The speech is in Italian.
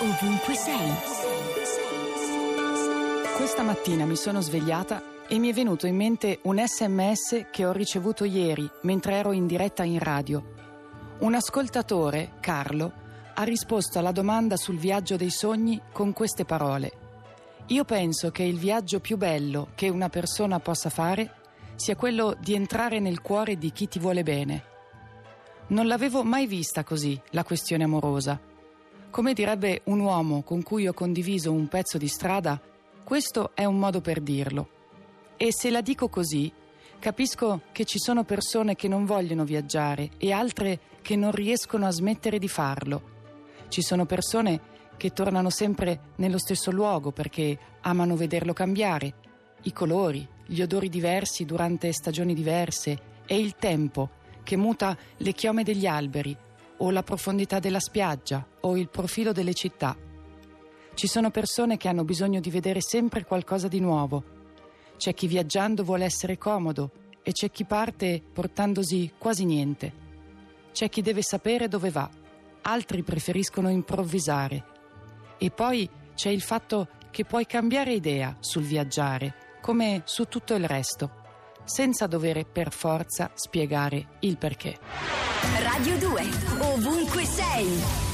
ovunque sei. Questa mattina mi sono svegliata e mi è venuto in mente un sms che ho ricevuto ieri mentre ero in diretta in radio. Un ascoltatore, Carlo, ha risposto alla domanda sul viaggio dei sogni con queste parole. Io penso che il viaggio più bello che una persona possa fare sia quello di entrare nel cuore di chi ti vuole bene. Non l'avevo mai vista così, la questione amorosa. Come direbbe un uomo con cui ho condiviso un pezzo di strada, questo è un modo per dirlo. E se la dico così, capisco che ci sono persone che non vogliono viaggiare e altre che non riescono a smettere di farlo. Ci sono persone che tornano sempre nello stesso luogo perché amano vederlo cambiare, i colori, gli odori diversi durante stagioni diverse e il tempo che muta le chiome degli alberi o la profondità della spiaggia o il profilo delle città. Ci sono persone che hanno bisogno di vedere sempre qualcosa di nuovo. C'è chi viaggiando vuole essere comodo e c'è chi parte portandosi quasi niente. C'è chi deve sapere dove va, altri preferiscono improvvisare. E poi c'è il fatto che puoi cambiare idea sul viaggiare, come su tutto il resto senza dover per forza spiegare il perché. Radio 2, ovunque sei.